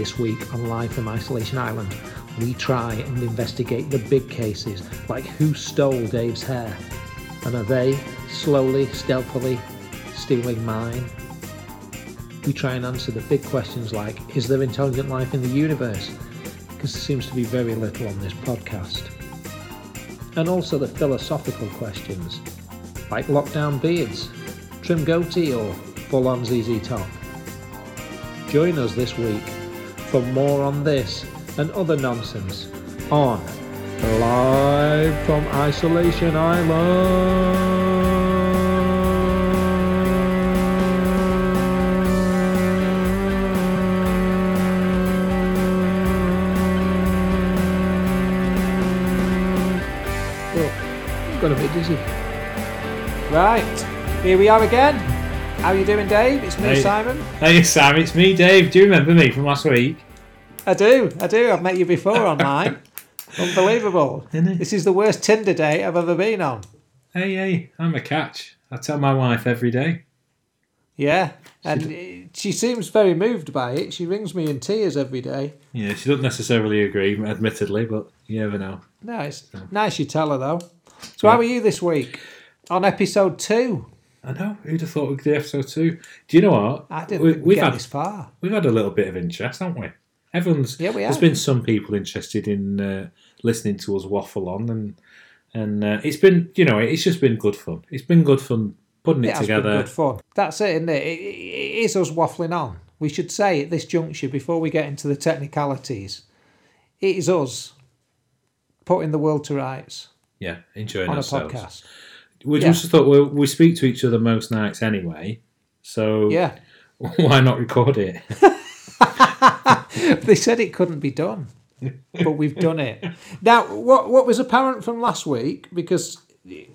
This week on Live from Isolation Island, we try and investigate the big cases like who stole Dave's hair and are they slowly, stealthily stealing mine? We try and answer the big questions like is there intelligent life in the universe? Because there seems to be very little on this podcast. And also the philosophical questions like lockdown beards, trim goatee, or full on ZZ top. Join us this week for more on this and other nonsense on Live from Isolation Island. Oh, got a bit dizzy. Right, here we are again. How are you doing, Dave? It's me, Hey. Simon. Hey Sam, it's me, Dave. Do you remember me from last week? I do, I do. I've met you before online. Unbelievable. Isn't it? This is the worst Tinder date I've ever been on. Hey, hey, I'm a catch. I tell my wife every day. Yeah, and uh, she seems very moved by it. She rings me in tears every day. Yeah, she doesn't necessarily agree, admittedly, but you never know. No, it's nice you tell her though. So how are you this week? On episode two, I know. Who'd have thought we'd do episode two? Do you know what? I didn't We- think we'd we've get had this far. we've had a little bit of interest, haven't we? Everyone's Yeah, we have. There's been some people interested in uh, listening to us waffle on, and and uh, it's been you know it's just been good fun. It's been good fun putting it, It together. good fun. That's it, isn't it? It, it is us waffling on. We should say at this juncture, before we get into the technicalities, it is us putting the world to rights Yeah, enjoying on a ourselves. podcast. We Yeah. just thought well, we speak to each other most nights anyway, so Yeah. why not record it? they said it couldn't be done, but we've done it. Now, what what was apparent from last week, because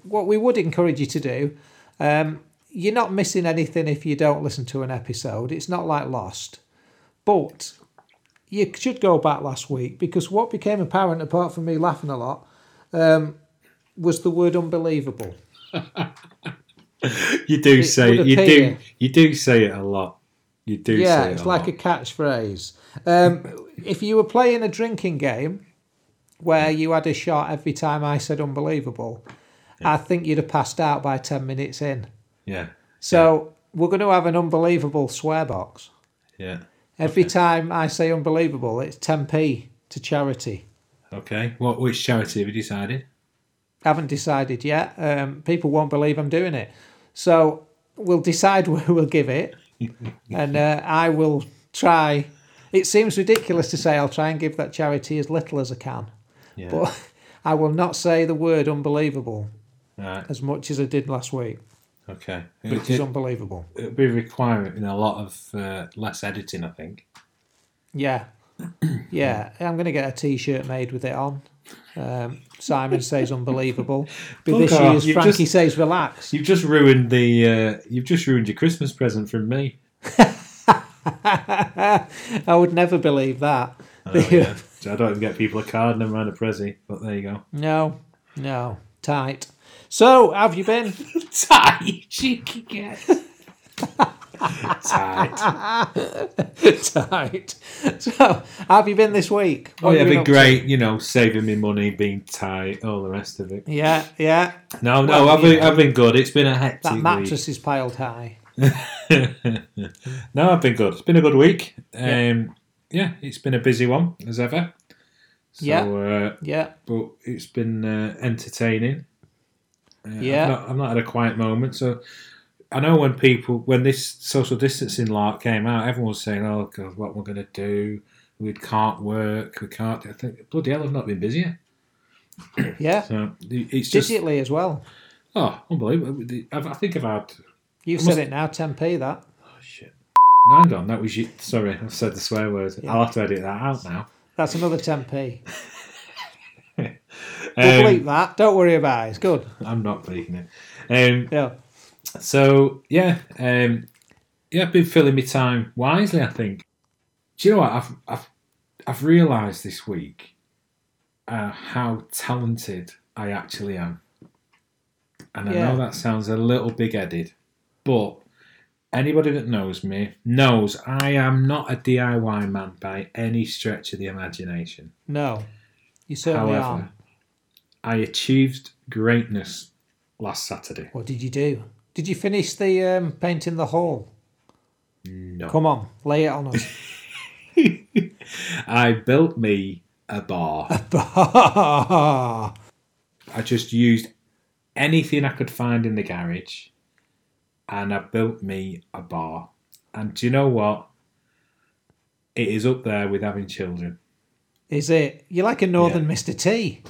what we would encourage you to do, um, you're not missing anything if you don't listen to an episode. It's not like Lost, but you should go back last week because what became apparent, apart from me laughing a lot, um, was the word unbelievable. You do It say you do you do say it a lot. You do yeah, say it it's a like lot. a catchphrase. Um, if you were playing a drinking game where you had a shot every time I said unbelievable, I think you'd have passed out by 10 minutes in. yeah, So we're going to have an unbelievable swear box. yeah. Every time I say unbelievable, it's 10p to charity. Okay. What which charity have you decided? Haven't decided yet. Um, people won't believe I'm doing it. So we'll decide where we'll give it. and uh, I will try. It seems ridiculous to say I'll try and give that charity as little as I can. Yeah. But I will not say the word unbelievable right. as much as I did last week, Okay. which It, is unbelievable. it'll be requiring a lot of uh, less editing, I think. Yeah. Yeah. I'm going to get a t shirt made with it on. Um, Simon says unbelievable. But this you've Frankie just- says relax. You've just ruined the. Uh, you've just ruined your Christmas present from me. I would never believe that. Oh, yeah. I don't even get people a card, never mind a prezi. But there you go. No, no, tight. So, have you been? Tight, cheeky cat. Tight. tight. So, have you been this week? Oh What yeah, have been up to? great. You know, saving me money, being tight, all the rest of it. Yeah, yeah. No, no, Well, I've been, know, I've been good. It's been a hectic That week. mattress is piled high. no, I've been good. It's been a good week. Yeah. Um, yeah, it's been a busy one as ever. So, Yeah. uh, Yeah, but it's been uh, entertaining. Uh, Yeah. I've not, I've not had a quiet moment. So I know when people, when this social distancing lark came out, everyone was saying, "Oh God, what we're going to do? We can't work. We can't." do-" I think bloody hell, I've not been busier. yeah. So it's just Digitally as well. oh, unbelievable. I think I've had You've Must- said it now, 10p that. oh shit. No, hang on, that was you. Sorry, I said the swear word. Yeah. I'll have to edit that out now. That's another 10p. We'll Um, bleep that. Don't worry about it. It's good. I'm not bleeping it. Um, Yeah. So yeah, um, yeah, I've been filling my time wisely. I think. Do you know what I've I've I've realised this week uh, how talented I actually am, and I Yeah. know that sounds a little big-headed, but anybody that knows me knows I am not a DIY man by any stretch of the imagination. No, you certainly However, aren't. I achieved greatness last Saturday. What did you do? Did you finish the um, painting the hall? No. Come on, lay it on us. I built me a bar. Bah. I just used anything I could find in the garage and I built me a bar. And do you know what? It is up there with having children. Is it? You're like a northern Mr. T.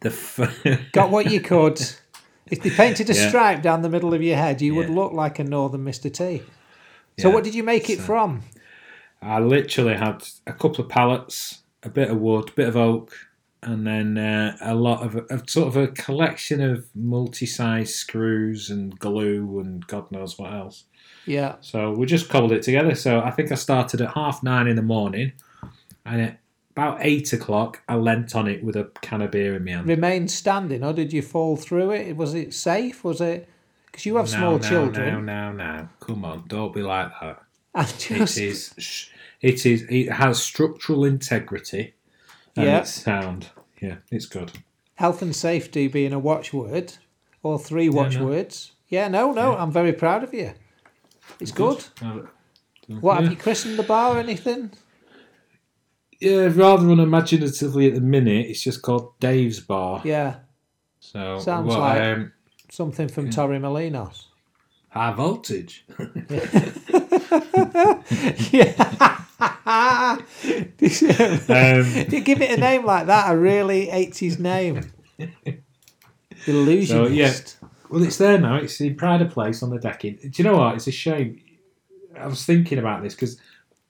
The f- Got what you could. If they painted a Yeah. stripe down the middle of your head, you would look like a northern Mr. T. So Yeah, what did you make it so- from? I literally had a couple of pallets, a bit of wood, a bit of oak, and then uh, a lot of a, sort of a collection of multi-size screws and glue and God knows what else. Yeah. So we just cobbled it together. So I think I started at half nine in the morning, and at about eight o'clock, I leant on it with a can of beer in my hand. Remained standing, or did you fall through it? Was it safe? Was it? Because you have small now, children. Now, now, now, come on, don't be like that. I'm It just, is, sh- it is, it has structural integrity, and Yeah. it's sound. Yeah, it's good. health and safety being a watchword, or three watchwords. Yeah, no, no, I'm very proud of you. It's good. Uh, What yeah. have you christened the bar or anything? Yeah, rather unimaginatively at the minute, it's just called Dave's Bar. Yeah, So Sounds what, like- um, something from Torremolinos. high voltage. yeah. um, you give it a name like that, a really 80s name. Illusionist. So, yeah. Well, it's there now. It's in Pride of Place on the decking. Do you know what? It's a shame. I was thinking about this because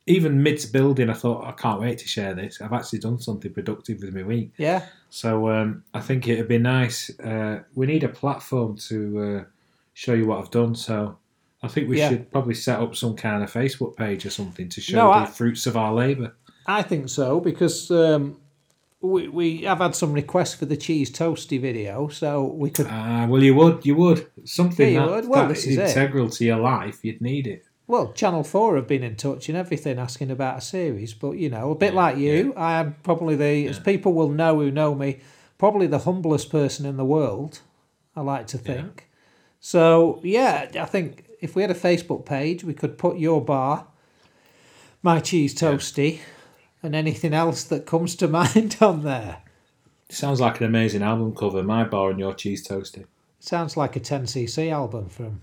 even mid building, I thought I can't wait to share this. I've actually done something productive with my week. Yeah, So um, I think it'd be nice. Uh, we need a platform to uh, show you what I've done. So I think we Yeah. should probably set up some kind of Facebook page or something to show No, the I- fruits of our labour. I think so because um, we, we have had some requests for the cheese toasty video, so we could. Ah, well, you would, you would something Yeah, you that, would. Well, that this is it. integral to your life. You'd need it. Well, Channel 4 have been in touch and everything asking about a series, but you know, a bit like you, I am probably the, as people will know who know me, probably the humblest person in the world, I like to think. So, yeah, I think if we had a Facebook page, we could put your bar, my cheese toasty, and anything else that comes to mind on there. Sounds like an amazing album cover. My bar and your cheese toasty. Sounds like a 10cc album from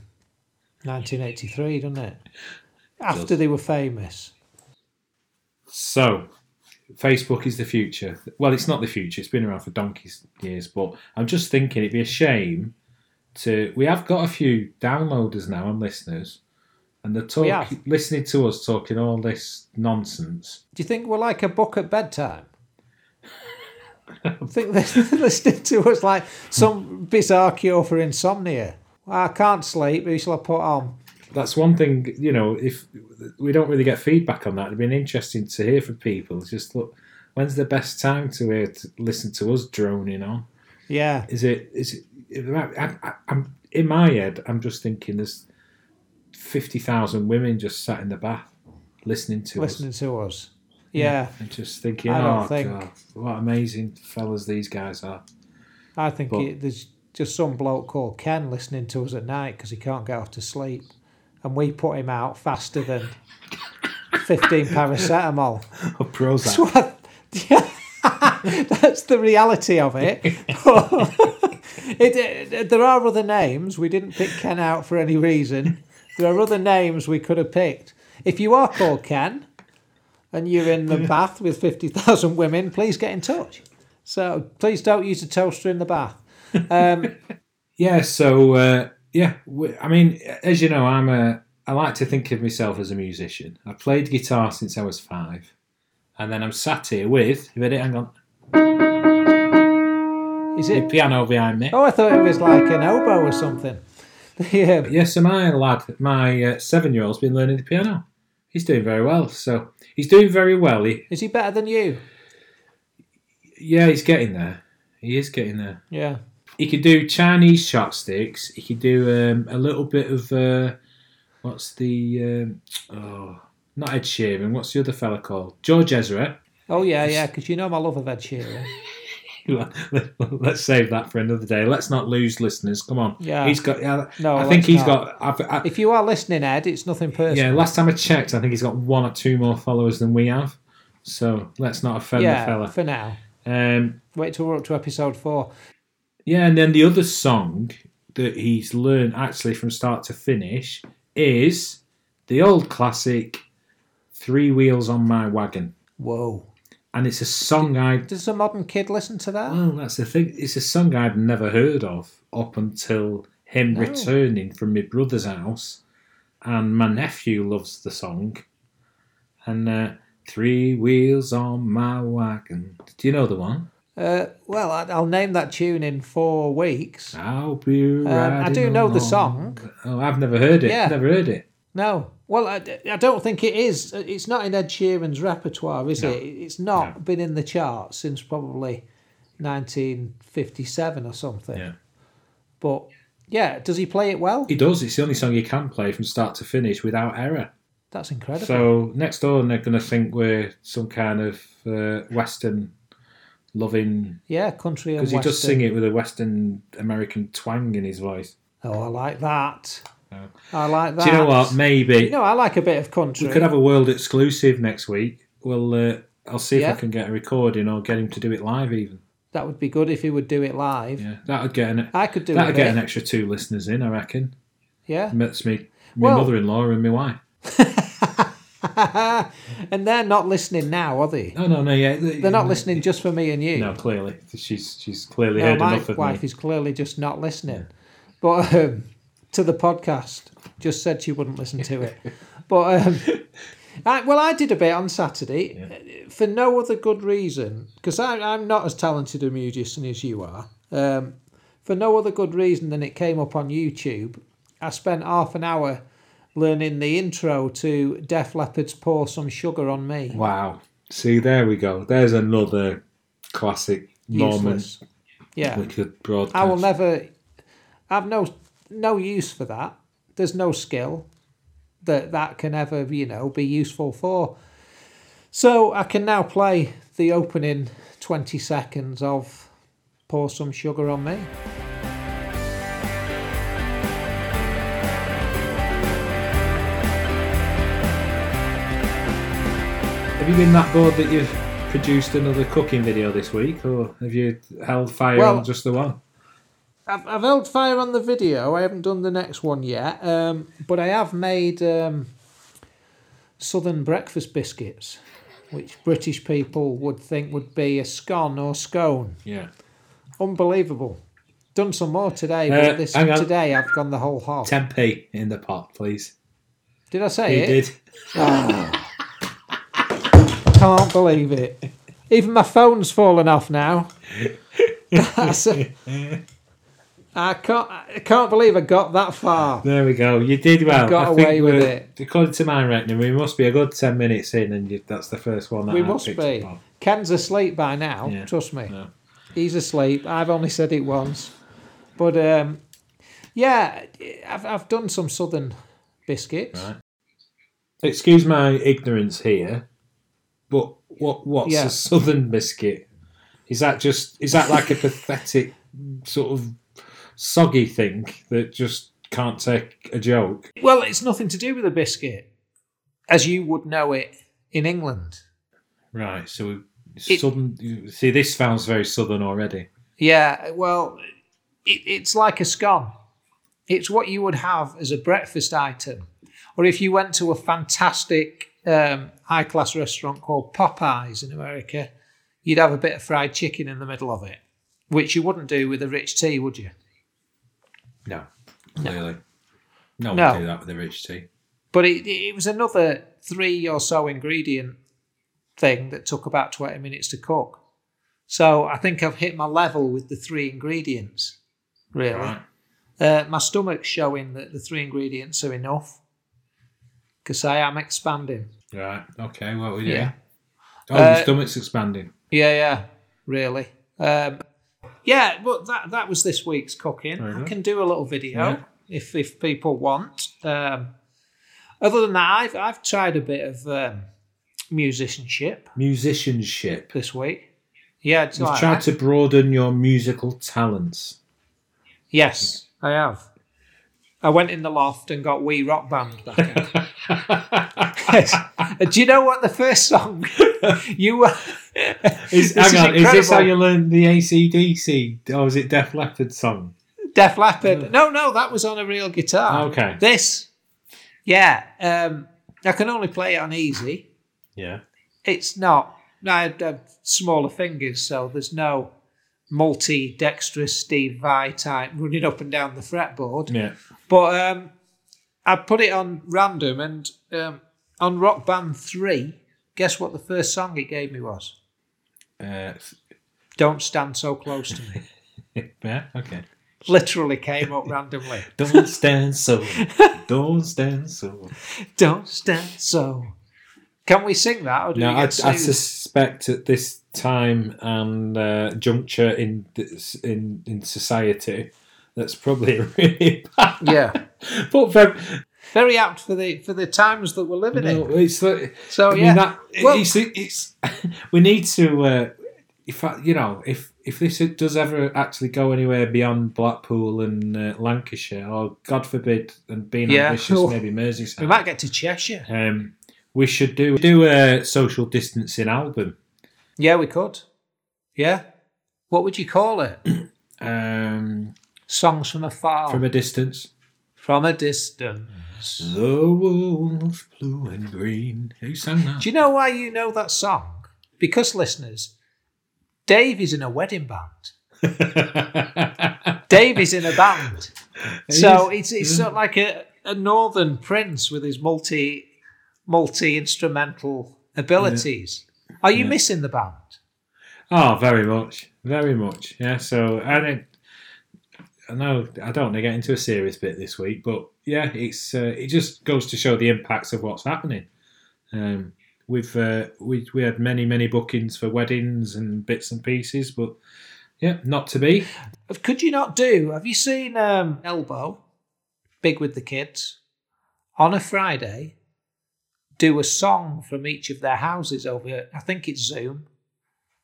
1983, doesn't it? After does. they were famous. So, Facebook is the future. Well, it's not the future. It's been around for donkey's years, but I'm just thinking it'd be a shame to. We have got a few downloaders now and listeners, and they're talk, listening to us talking all this nonsense. Do you think we're like a book at bedtime? I think they're listening to us like some bizarre cure for insomnia. I can't sleep. Who shall I put on? That's one thing, you know. If we don't really get feedback on that, it'd been interesting to hear from people. Just look, when's the best time to hear to listen to us droning on? Yeah, Is it? Is it? I, I, I'm in my head. I'm just thinking there's fifty thousand women just sat in the bath listening to listening us. to us. Yeah, and just thinking, I don't oh think- god, what amazing fellas these guys are. I think But- it, there's just some bloke called Ken listening to us at night because he can't get off to sleep, and we put him out faster than fifteen paracetamol. Oh, Prozac. That's what- yeah, that's the reality of it. it, it. There are other names. We didn't pick Ken out for any reason. There are other names we could have picked. If you are called Ken and you're in the bath with 50,000 women, please get in touch. So please don't use a toaster in the bath. Um, Yeah, so uh, yeah, we, I mean, as you know, I'm a. I like to think of myself as a musician. I played guitar since I was five, and then I'm sat here with. You ready? Hang on, is the it? piano behind me. Oh, I thought it was like an oboe or something. Yeah. Yes, so my lad, my uh, seven-year-old's been learning the piano. He's doing very well. So he's doing very well. He, Is he better than you? yeah, he's getting there. He is getting there. Yeah. He could do Chinese chopsticks. He could do um, a little bit of uh, What's the um, oh not Ed Sheeran? What's the other fella called? George Ezra. Oh yeah, yeah, because you know my love of Ed Sheeran. Let's save that for another day. Let's not lose listeners. Come on. Yeah. He's got. Yeah, No, I think he's not. got. I've, I, If you are listening, Ed, it's nothing personal. yeah. Last time I checked, I think he's got one or two more followers than we have. So let's not offend Yeah, the fella. for now. Um, Wait till we're up to episode four. Yeah, and then the other song that he's learned actually from start to finish is the old classic Three Wheels on My Wagon. Whoa. And it's a song I Does a modern kid listen to that? Well, that's the thing. It's a song I'd never heard of up until him No. returning from my brother's house, and my nephew loves the song. And uh, three wheels on my wagon. Do you know the one? Uh, well, I'll name that tune in four weeks. I'll be Um, I do know the song. Oh, I've never heard it. Yeah. Never heard it. No. Well, I, I don't think it is. It's not in Ed Sheeran's repertoire, is No. it? It's not No. been in the charts since probably 1957 or something. Yeah. But yeah, does he play it well? He does. It's the only song he can play from start to finish without error. That's incredible. So next door, they're going to think we're some kind of uh, Western loving yeah, country and Because he does sing it with a Western American twang in his voice. Oh, I like that. Oh. I like that. Do you know what? Maybe know, I like a bit of country. we could have a world exclusive next week. Well, uh, I'll see if Yeah. I can get a recording or get him to do it live. Even That would be good if he would do it live. yeah, that'd get an I could do that'd get an extra two listeners in. I reckon. Yeah. That's me, my Well- mother-in-law and my wife. and they're not listening now, are they? No, no, no. Yeah, They're not listening just for me and you. No, clearly she's she's clearly No, heard my enough of wife me. is clearly just not listening. But um, to the podcast, just said she wouldn't listen to it. but um, I, well, I did a bit on Saturday uh, for no other good reason because I'm not as talented a musician as you are. Um, for no other good reason than it came up on YouTube. I spent half an hour learning the intro to Def Leppard's "Pour Some Sugar on Me." Wow. See, there we go. There's another classic moment Yeah. we could broadcast. I will never. I've no no use for that. There's no skill that that can ever you know be useful for. So I can now play the opening twenty seconds of "Pour Some Sugar on Me." You been that bored that you've produced another cooking video this week, or have you held fire Well- on just the one? I've, I've held fire on the video. I haven't done the next one yet, um, but I have made um, southern breakfast biscuits, which British people would think would be a scone or scone. Yeah. Unbelievable. Done some more today, Uh, but this today I've gone the whole hog. 10p in the pot, please. Did I say You it? You did. Can't believe it. Even my phone's fallen off now. That's a- I can't. I can't believe I got that far. There we go. You did well. got I away with it. According to my reckoning, we must be a good 10 minutes in, and you, that's the first one that We I must be. Ken's asleep by now. Yeah. Trust me. No. He's asleep. I've only said it once, but um, yeah, I've I've done some southern biscuits. Right. Excuse my ignorance here, but what what's Yeah. a southern biscuit? Is that just is that like a pathetic sort of soggy thing that just can't take a joke? Well, it's nothing to do with a biscuit, as you would know it in England. Right. So It- southern. See, this sounds very southern already. Yeah, well, it, it's like a scone. It's what you would have as a breakfast item. Or if you went to a fantastic um, high class restaurant called Popeyes in America, you'd have a bit of fried chicken in the middle of it, which you wouldn't do with a rich tea, would you? No, clearly. No, No. one do that with a rich tea. But it, it was another three or so ingredient thing that took about 20 minutes to cook. So I think I've hit my level with the three ingredients, really. Right. Uh, my stomach's showing that the three ingredients are enough because I am expanding. Right. Okay. What we do? Yeah. Oh, Uh, your stomach's expanding. Yeah, yeah, really. Um, yeah, but that that was this week's cooking. I can do a little video Yeah. if if people want. Um, Other than that, I've I've tried a bit of um, musicianship Musicianship. this week. Yeah, it's You've like, tried to broaden your musical talents. yes, I have. I went in the loft and got Wii Rock Band back. Do you know what the first song you were? Is, This hang is on, is this how you learned the ACDC? Or is it Def Leppard song? Def Leppard. No, no, that was on a real guitar. Okay. This, yeah, um, I can only play it on easy. Yeah. It's not. I had uh, smaller fingers, so there's no multi-dexterous Steve Vai type running up and down the fretboard. Yeah. But um, I put it on random, and um, on Rock Band Three, guess what the first song it gave me was? Uh, "Don't Stand So Close to Me." yeah, okay. Literally came up randomly. Don't stand so. Don't stand so. Don't stand so. Can we sing that? Or do No, we I, I suspect at this time and uh, juncture in in in society, that's probably really bad. yeah, But very, very apt for the for the times that we're living no, in. it's like, So I mean yeah, that Well- it's, it's we need to uh, if I, you know if if this does ever actually go anywhere beyond Blackpool and uh, Lancashire or God forbid and being Yeah. ambitious Oh. maybe Merseyside we might get to Cheshire. um, we should do do a social distancing album Yeah, we could. Yeah, what would you call it? um, Songs from afar, from a distance. From a distance. The wolves blue and green. Who sang that? Do you know why you know that song? Because listeners, Dave is in a wedding band. Dave is in a band. So it's it's sort of like a, a northern prince with his multi multi instrumental abilities. Are you Yeah. missing the band? Oh, very much, very much. Yeah. So and don't, I know I don't want to get into a serious bit this week, but yeah, it's uh, it just goes to show the impacts of what's happening. Um, we've uh, we we had many many bookings for weddings and bits and pieces, but yeah, not to be. Could you not do? Have you seen um, Elbow, Big with the Kids, on a Friday? Do a song from each of their houses over. I think it's Zoom.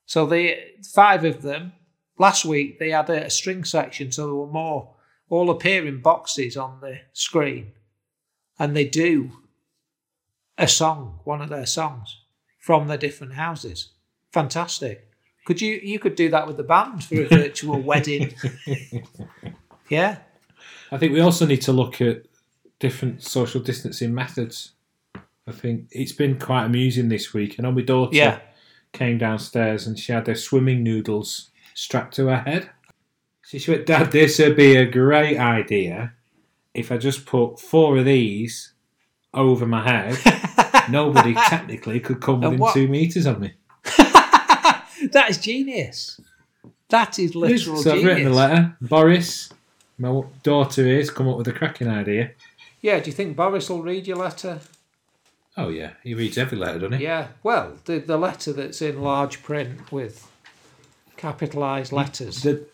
So the five of them last week they had a, a string section, so there were more all appear in boxes on the screen, and they do a song, one of their songs from their different houses. Fantastic. Could you you could do that with the band for a virtual wedding? Yeah. I think we also need to look at different social distancing methods. I think it's been quite amusing this week. And on my daughter Yeah. came downstairs and she had her swimming noodles strapped to her head. So she went, Dad, this would be a great idea if I just put four of these over my head. Nobody technically could come And within what- two metres of me. that is genius. That is literal so I've genius. written a letter. Boris, my daughter is come up with a cracking idea. Yeah, do you think Boris will read your letter? Oh, yeah. He reads every letter, doesn't he? Yeah. Well, the the letter that's in large print with capitalised letters. The,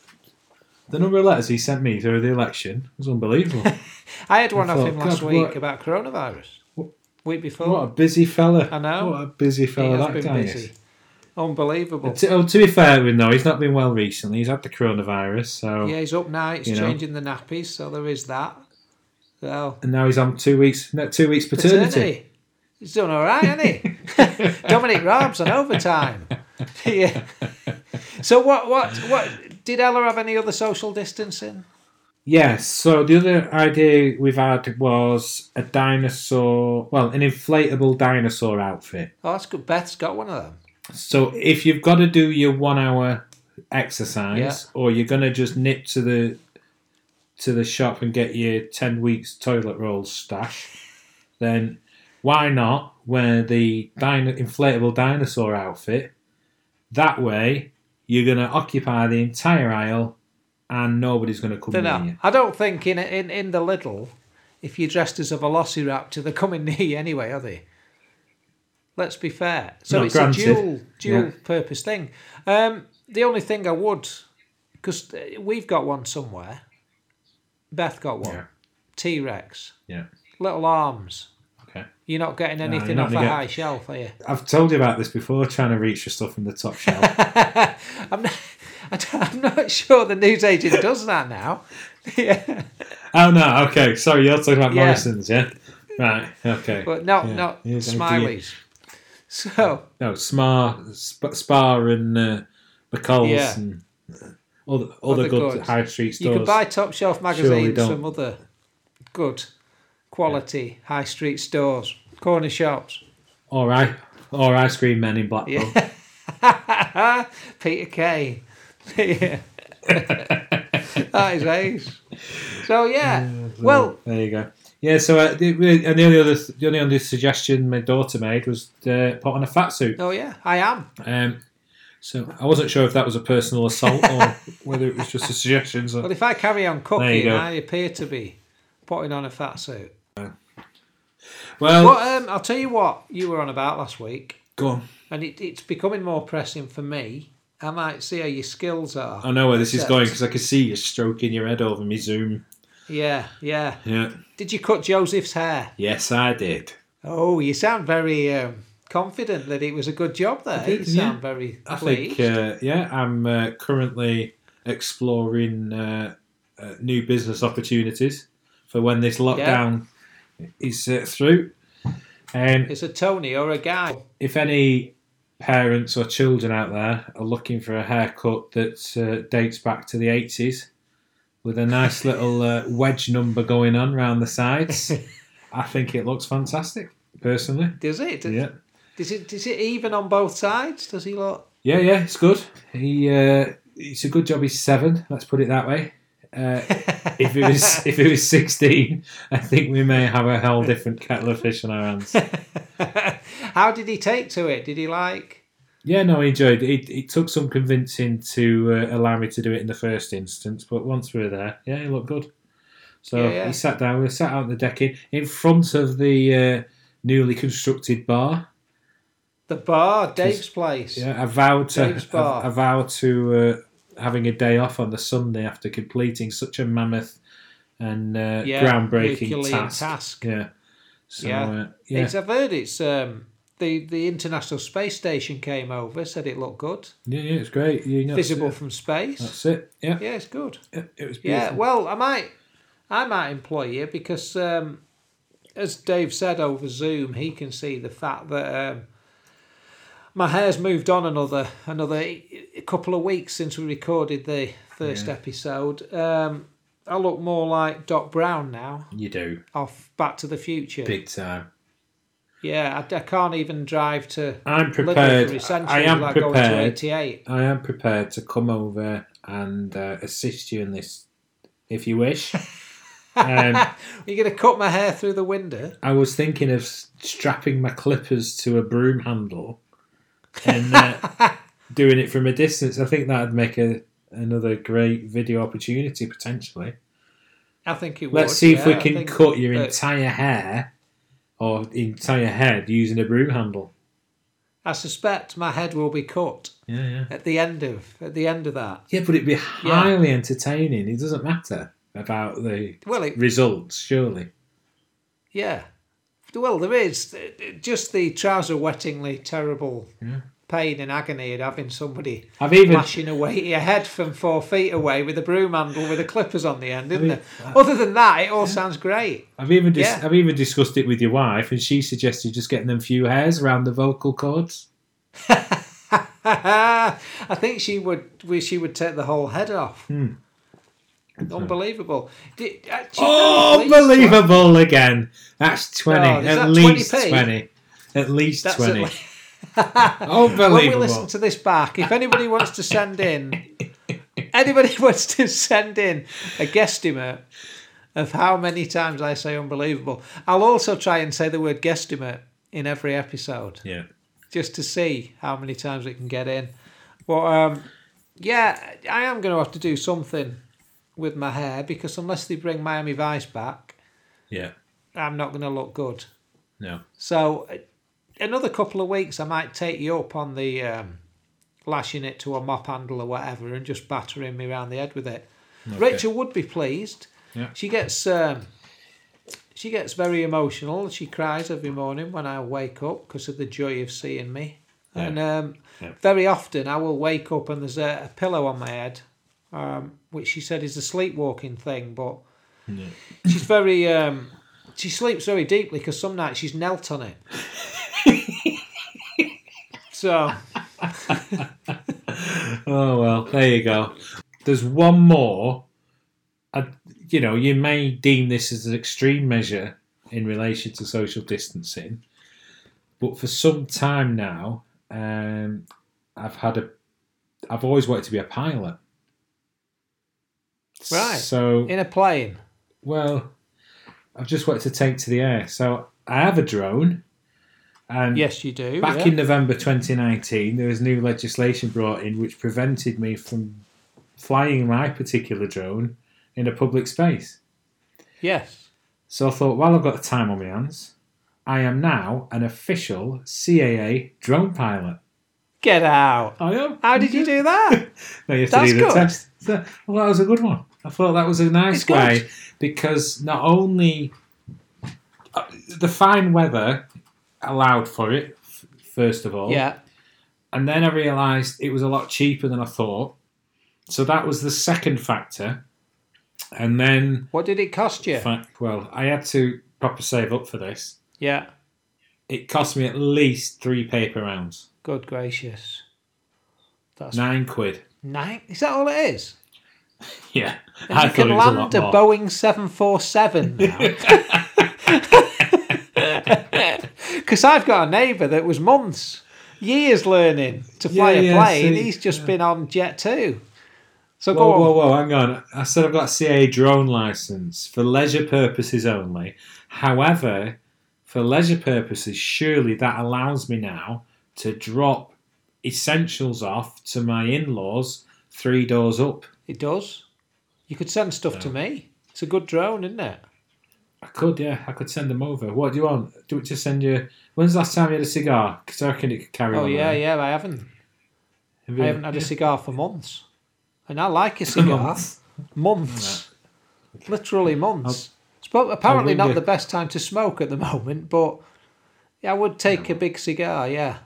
the number of letters he sent me through the election was unbelievable. I had one I off thought, him last God, week what- about coronavirus. Week before. what a busy fella. I know. What a busy fella that guy busy. is. Unbelievable. To, oh, to be fair with him, though, he's not been well recently. He's had the coronavirus, so Yeah, he's up nights You know. changing the nappies, so there is that. So and now he's on two weeks, no, two weeks paternity. paternity. He's doing all right, isn't he? Dominic Raab's on overtime. yeah. So what? What? What? Did Ella have any other social distancing? Yes. So the other idea we've had was a dinosaur, well, an inflatable dinosaur outfit. Oh, that's good. Beth's got one of them. So if you've got to do your one hour exercise, Yeah. or you're gonna just nip to the to the shop and get your ten weeks toilet roll stash, then why not wear the dino- inflatable dinosaur outfit? That way, you're gonna occupy the entire aisle, and nobody's gonna come Don't near you. I don't think in in in the little, if you're dressed as a velociraptor, they're coming near you anyway, are they? Let's be fair. So No, it's granted. a dual dual Yeah. purpose thing. Um, the only thing I would, because we've got one somewhere. Beth got one. Yeah. T Rex. Yeah. Little arms. Okay. You're not getting anything not off a get- high shelf, are you? I've told you about this before, trying to reach for stuff from the top shelf. I'm not, I'm not sure the newsagent does that now. yeah, oh no, okay. Sorry, you're talking about Yeah. Morrison's, yeah? Right, okay. but no, Yeah. not don't Smileys. So No, Spar, Sp- Spar and uh, McCall's Yeah. and other, other Other good goods. high street stores. you can buy top shelf magazines from other good quality high street stores, corner shops. All right. Or ice cream men in Blackpool. Yeah. Peter Kay. yeah. that is ace. So yeah. Well, there you go. Yeah, so uh, the, and the only other the only other suggestion my daughter made was uh, put on a fat suit. oh yeah, I am. Um, so I wasn't sure if that was a personal assault or whether it was just a suggestion. So. Well, if I carry on cooking. I appear to be putting on a fat suit. Well, But um, I'll tell you what you were on about last week, go on. and it, it's becoming more pressing for me. I might see how your skills are. I know where this is going because I can see you stroking your head over me Zoom. Yeah, yeah. Yeah. Did you cut Joseph's hair? Yes, I did. Oh, you sound very um, confident that it was a good job there. did, you yeah. sound very I pleased. think, uh, yeah, I'm uh, currently exploring uh, uh, new business opportunities for when this lockdown is uh, through. Um, It's a Tony or a guy. if any parents or children out there are looking for a haircut that uh, dates back to the 80s with a nice little uh, wedge number going on round the sides, I think it looks fantastic, personally. Does it? Yeah. Does it? Does it even on both sides? Does he look? Yeah, yeah, it's good. He uh, it's a good job. He's seven. Let's put it that way. Uh, if it was if it was sixteen, I think we may have a whole different kettle of fish on our hands. How did he take to it? Did he like? Yeah, no, I enjoyed it. It, it took some convincing to uh, allow me to do it in the first instance, but once we were there, yeah, it looked good. So Yeah, yeah. he sat down. We sat out on the decking in front of the uh, newly constructed bar. The bar, Dave's place. Yeah, I vowed to. Dave's bar. I, I vowed to uh, having a day off on the Sunday after completing such a mammoth and uh, Yeah, groundbreaking task. task. Yeah. So Yeah. uh, yeah, It's, I've heard it's um, the the International Space Station came over, said it looked good, yeah, yeah, it's great. You know, visible That's, from space. that's it. Yeah, Yeah, it's good. yeah, it was beautiful. Yeah, well, I might, I might employ you because, um, as Dave said over Zoom, he can see the fact that um, my hair's moved on another another a couple of weeks since we recorded the first Yeah. episode. Um, I look more like Doc Brown now, You do off Back to the Future. big time. Yeah, I, I can't even drive to I'm prepared. I am like going to prepared. 88. I am prepared to come over and uh, assist you in this, if you wish. um, You're going to cut my hair through the window? I was thinking of strapping my clippers to a broom handle and uh, doing it from a distance. I think that'd make a another great video opportunity potentially. I think it would. Let's see if we can cut your that- entire hair or entire head using a broom handle. I suspect my head will be cut Yeah, yeah. at the end of at the end of that. Yeah, but it'd be highly entertaining. It doesn't matter about the Well, it, results, surely. yeah. Well, there is just the trouser wettingly terrible Yeah. pain and agony of having somebody I've even lashing away at your head from four feet away with a broom handle with the clippers on the end, isn't it? Other than that, it all sounds great. I've even dis- Yeah. I've even discussed it with your wife, and she suggested just getting them few hairs around the vocal cords. I think she would. She would take the whole head off. Hmm. Unbelievable! Did, uh, pleased. Unbelievable again. That's twenty. Oh, at that least 20p? twenty. At least That's twenty. at when we listen to this back, if anybody wants to send in, anybody wants to send in a guesstimate of how many times I say unbelievable, I'll also try and say the word guesstimate in every episode yeah. just to see how many times it can get in. But um, yeah, I am going to have to do something with my hair because unless they bring Miami Vice back, Yeah. I'm not going to look good. No. So uh, another couple of weeks, I might take you up on the um, lashing it to a mop handle or whatever, and just battering me around the head with it. Okay. Rachel would be pleased. Yeah. She gets um, she gets very emotional. She cries every morning when I wake up because of the joy of seeing me. Yeah. And um, Yeah. very often I will wake up and there's a, a pillow on my head, um, which she said is a sleepwalking thing, but Yeah. she's very. Um, she sleeps very deeply because some nights she's knelt on it. so Oh well, there you go. There's one more. I, you know, you may deem this as an extreme measure in relation to social distancing, but for some time now, um, I've had a. I've always wanted to be a pilot. Right. So in a plane, well, I've just wanted to take to the air. So I have a drone, and yes, you do. Back yeah. in November 2019, there was new legislation brought in which prevented me from flying my particular drone in a public space. yes. So I thought, while I've got the time on my hands, I am now an official CAA drone pilot. Get out. I am. How did you do that? No, you have That's to do the good. test. So, well, that was a good one. I thought that was a nice It's good. way because not only uh, the fine weather allowed for it, f- first of all, yeah. And then I realised it was a lot cheaper than I thought. So that was the second factor. And then, What did it cost you? fact, well, I had to proper save up for this. Yeah. It cost me at least three paper rounds, Good gracious. That's nine quid. nine. Is that all it is? Yeah, And I you can a land lot a. Boeing 747 now. Because I've got a neighbour that was months, years learning to fly Yeah, a yeah, plane. see, He's just yeah. been on Jet 2. So Whoa, whoa, whoa! Hang on. I said I've got a CA drone license for leisure purposes only. However, for leisure purposes, surely that allows me now to drop essentials off to my in-laws three doors up. It does. You could send stuff to me. It's a good drone, isn't it? I could, yeah, I could send them over. What do you want? Do it to send you? When's the last time you had a cigar? Because I reckon it could carry Oh on. yeah, yeah. I haven't. Have I haven't had a cigar for months, and I like a cigar. Months. months, literally months. It's prob- apparently not the best time to smoke at the moment, but yeah, I would take a big cigar. Yeah.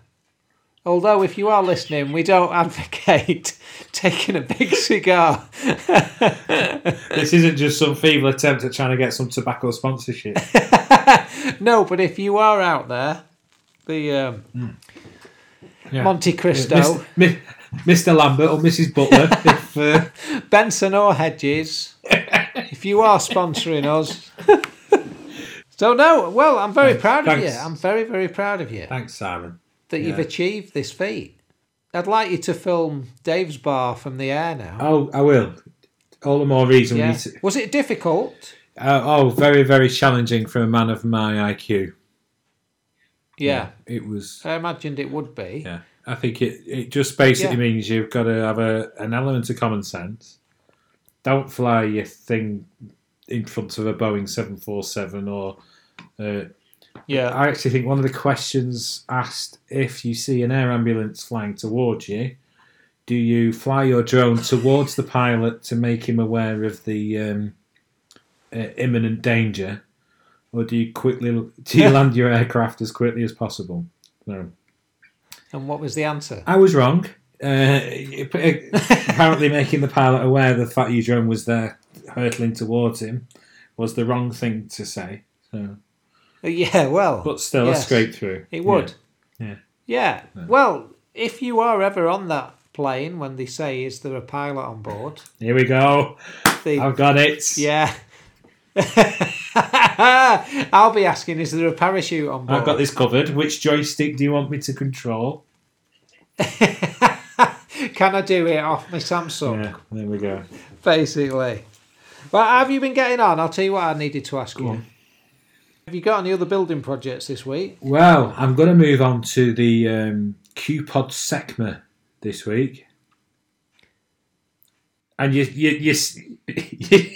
Although, if you are listening, we don't advocate taking a big cigar. This isn't just some feeble attempt at trying to get some tobacco sponsorship. no, but if you are out there, the um, Yeah. Montecristo, Mr. Mr. Lambert or Mrs. Butler, if uh, Benson or Hedges, if you are sponsoring us. so no, well, I'm very Thanks. proud of you. I'm very, very proud of you. thanks, Simon. That you've achieved this feat. I'd like you to film Dave's bar from the air now. Oh, I will. All the more reason yeah. to. Was it difficult? Uh, oh, very, very challenging for a man of my IQ. Yeah. It was. I imagined it would be. Yeah, I think it, it just basically Yeah. means you've got to have a, an element of common sense. Don't fly your thing in front of a Boeing 747 or. Uh, Yeah. I actually think one of the questions asked if you see an air ambulance flying towards you, do you fly your drone towards the pilot to make him aware of the um, uh, imminent danger, or do you quickly do you land your aircraft as quickly as possible? No. And what was the answer? I was wrong. Uh, apparently, making the pilot aware of the fact your drone was there, hurtling towards him, was the wrong thing to say. So, Uh, yeah, well. but still, yes, a straight through. It would. Yeah. Yeah. Well, if you are ever on that plane when they say, is there a pilot on board? Here we go. They, I've got it. yeah. I'll be asking, is there a parachute on board? I've got this covered. Which joystick do you want me to control? Can I do it off my Samsung? Yeah, there we go. basically. Well, have you been getting on? I'll tell you what I needed to ask you. on. Have you got any other building projects this week? Well, I'm going to move on to the um, QPod SECMA this week. And you, you, you,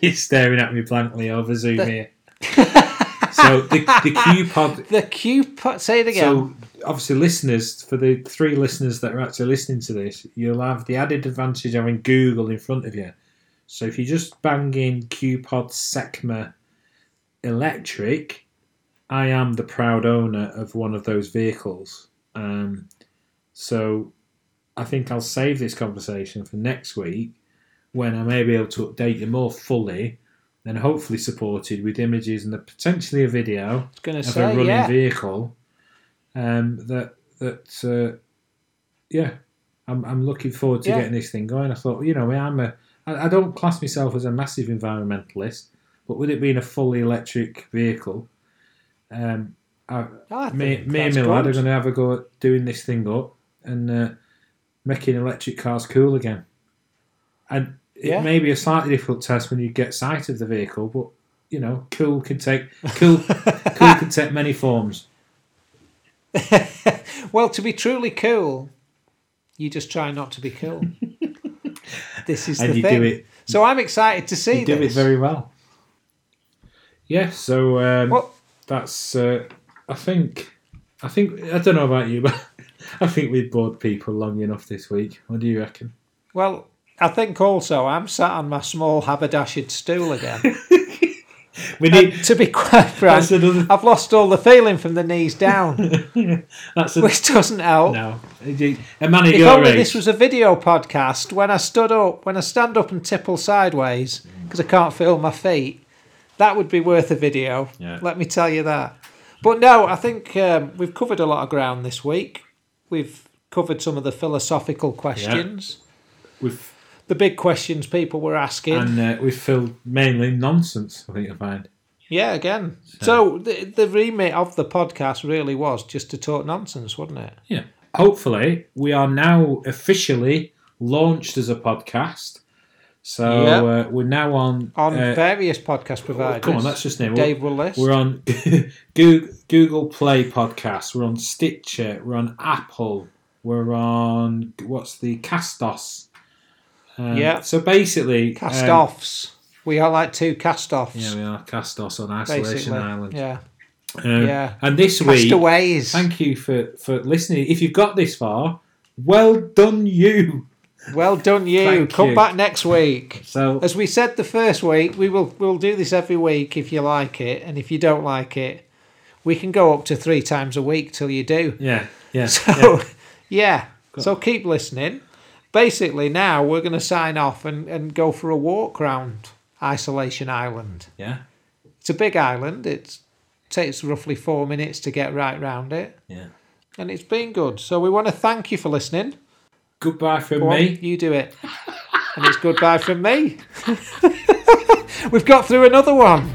you're staring at me blankly over Zoom here. so the, the QPod The Q. Say it again. So, obviously, listeners, for the three listeners that are actually listening to this, you'll have the added advantage of having Google in front of you. So, if you just bang in QPod SECMA electric, I am the proud owner of one of those vehicles. Um, so I think I'll save this conversation for next week when I may be able to update you more fully and hopefully supported with images and a, potentially a video I was going to of a running yeah. vehicle. Um, that that uh, yeah, I'm I'm looking forward to Yeah. getting this thing going. I thought you know I'm a I, I don't class myself as a massive environmentalist, but with it being a fully electric vehicle, um, I, I me, me and my lad are going to have a go at doing this thing up and uh, making electric cars cool again. And it Yeah. may be a slightly difficult test when you get sight of the vehicle, but you know, cool can take cool cool can take many forms. well, to be truly cool, you just try not to be cool. this is And the you thing. do it So I'm excited to see you do it very well. Yeah, so um, that's uh, I think I think I don't know about you, but I think we've bored people long enough this week. What do you reckon? Well, I think also I'm sat on my small haberdashered stool again. We And need to be quite frank, another I've lost all the feeling from the knees down, that's a, which doesn't help. no. A man If only age. this was a video podcast, when I stood up, when I stand up and tipple sideways because I can't feel my feet, that would be worth a video. Yeah. Let me tell you that. But no, I think um, we've covered a lot of ground this week. We've covered some of the philosophical questions, We've the big questions people were asking. and uh, we've filled mainly nonsense. I think I find. yeah, again. So the the remit of the podcast really was just to talk nonsense, wasn't it? Yeah. Hopefully, we are now officially launched as a podcast. So Yeah. uh, we're now on. On uh, various podcast providers. come on, that's just name. Dave will list. We're on Google, Google Play Podcasts. We're on Stitcher. We're on Apple. We're on what's the Castos. Um, Yeah. So basically, Cast um. We are like two cast offs. Yeah, we are Castos on Isolation basically. Island. Yeah. Um, Yeah. And this week, Castaways. thank you for for listening. If you've got this far, well done, you. Well done, you. Thank Come you. back next week. So As we said the first week, we will we'll do this every week if you like it, and if you don't like it, we can go up to three times a week till you do. yeah, yeah, So yeah, so keep listening. Basically, now we're going to sign off and, and go for a walk round Isolation Island. yeah, It's a big island. It takes roughly four minutes to get right round it, yeah. and it's been good. So we want to thank you for listening. Goodbye from Go on, me. you do it. and it's goodbye from me. We've got through another one.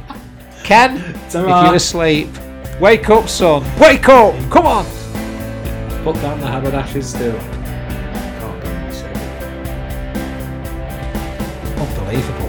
Ken, if Ta-ra. you're asleep, wake up, son. Wake up. Come on. Put down the haberdasher's still. Can't believe you. Unbelievable.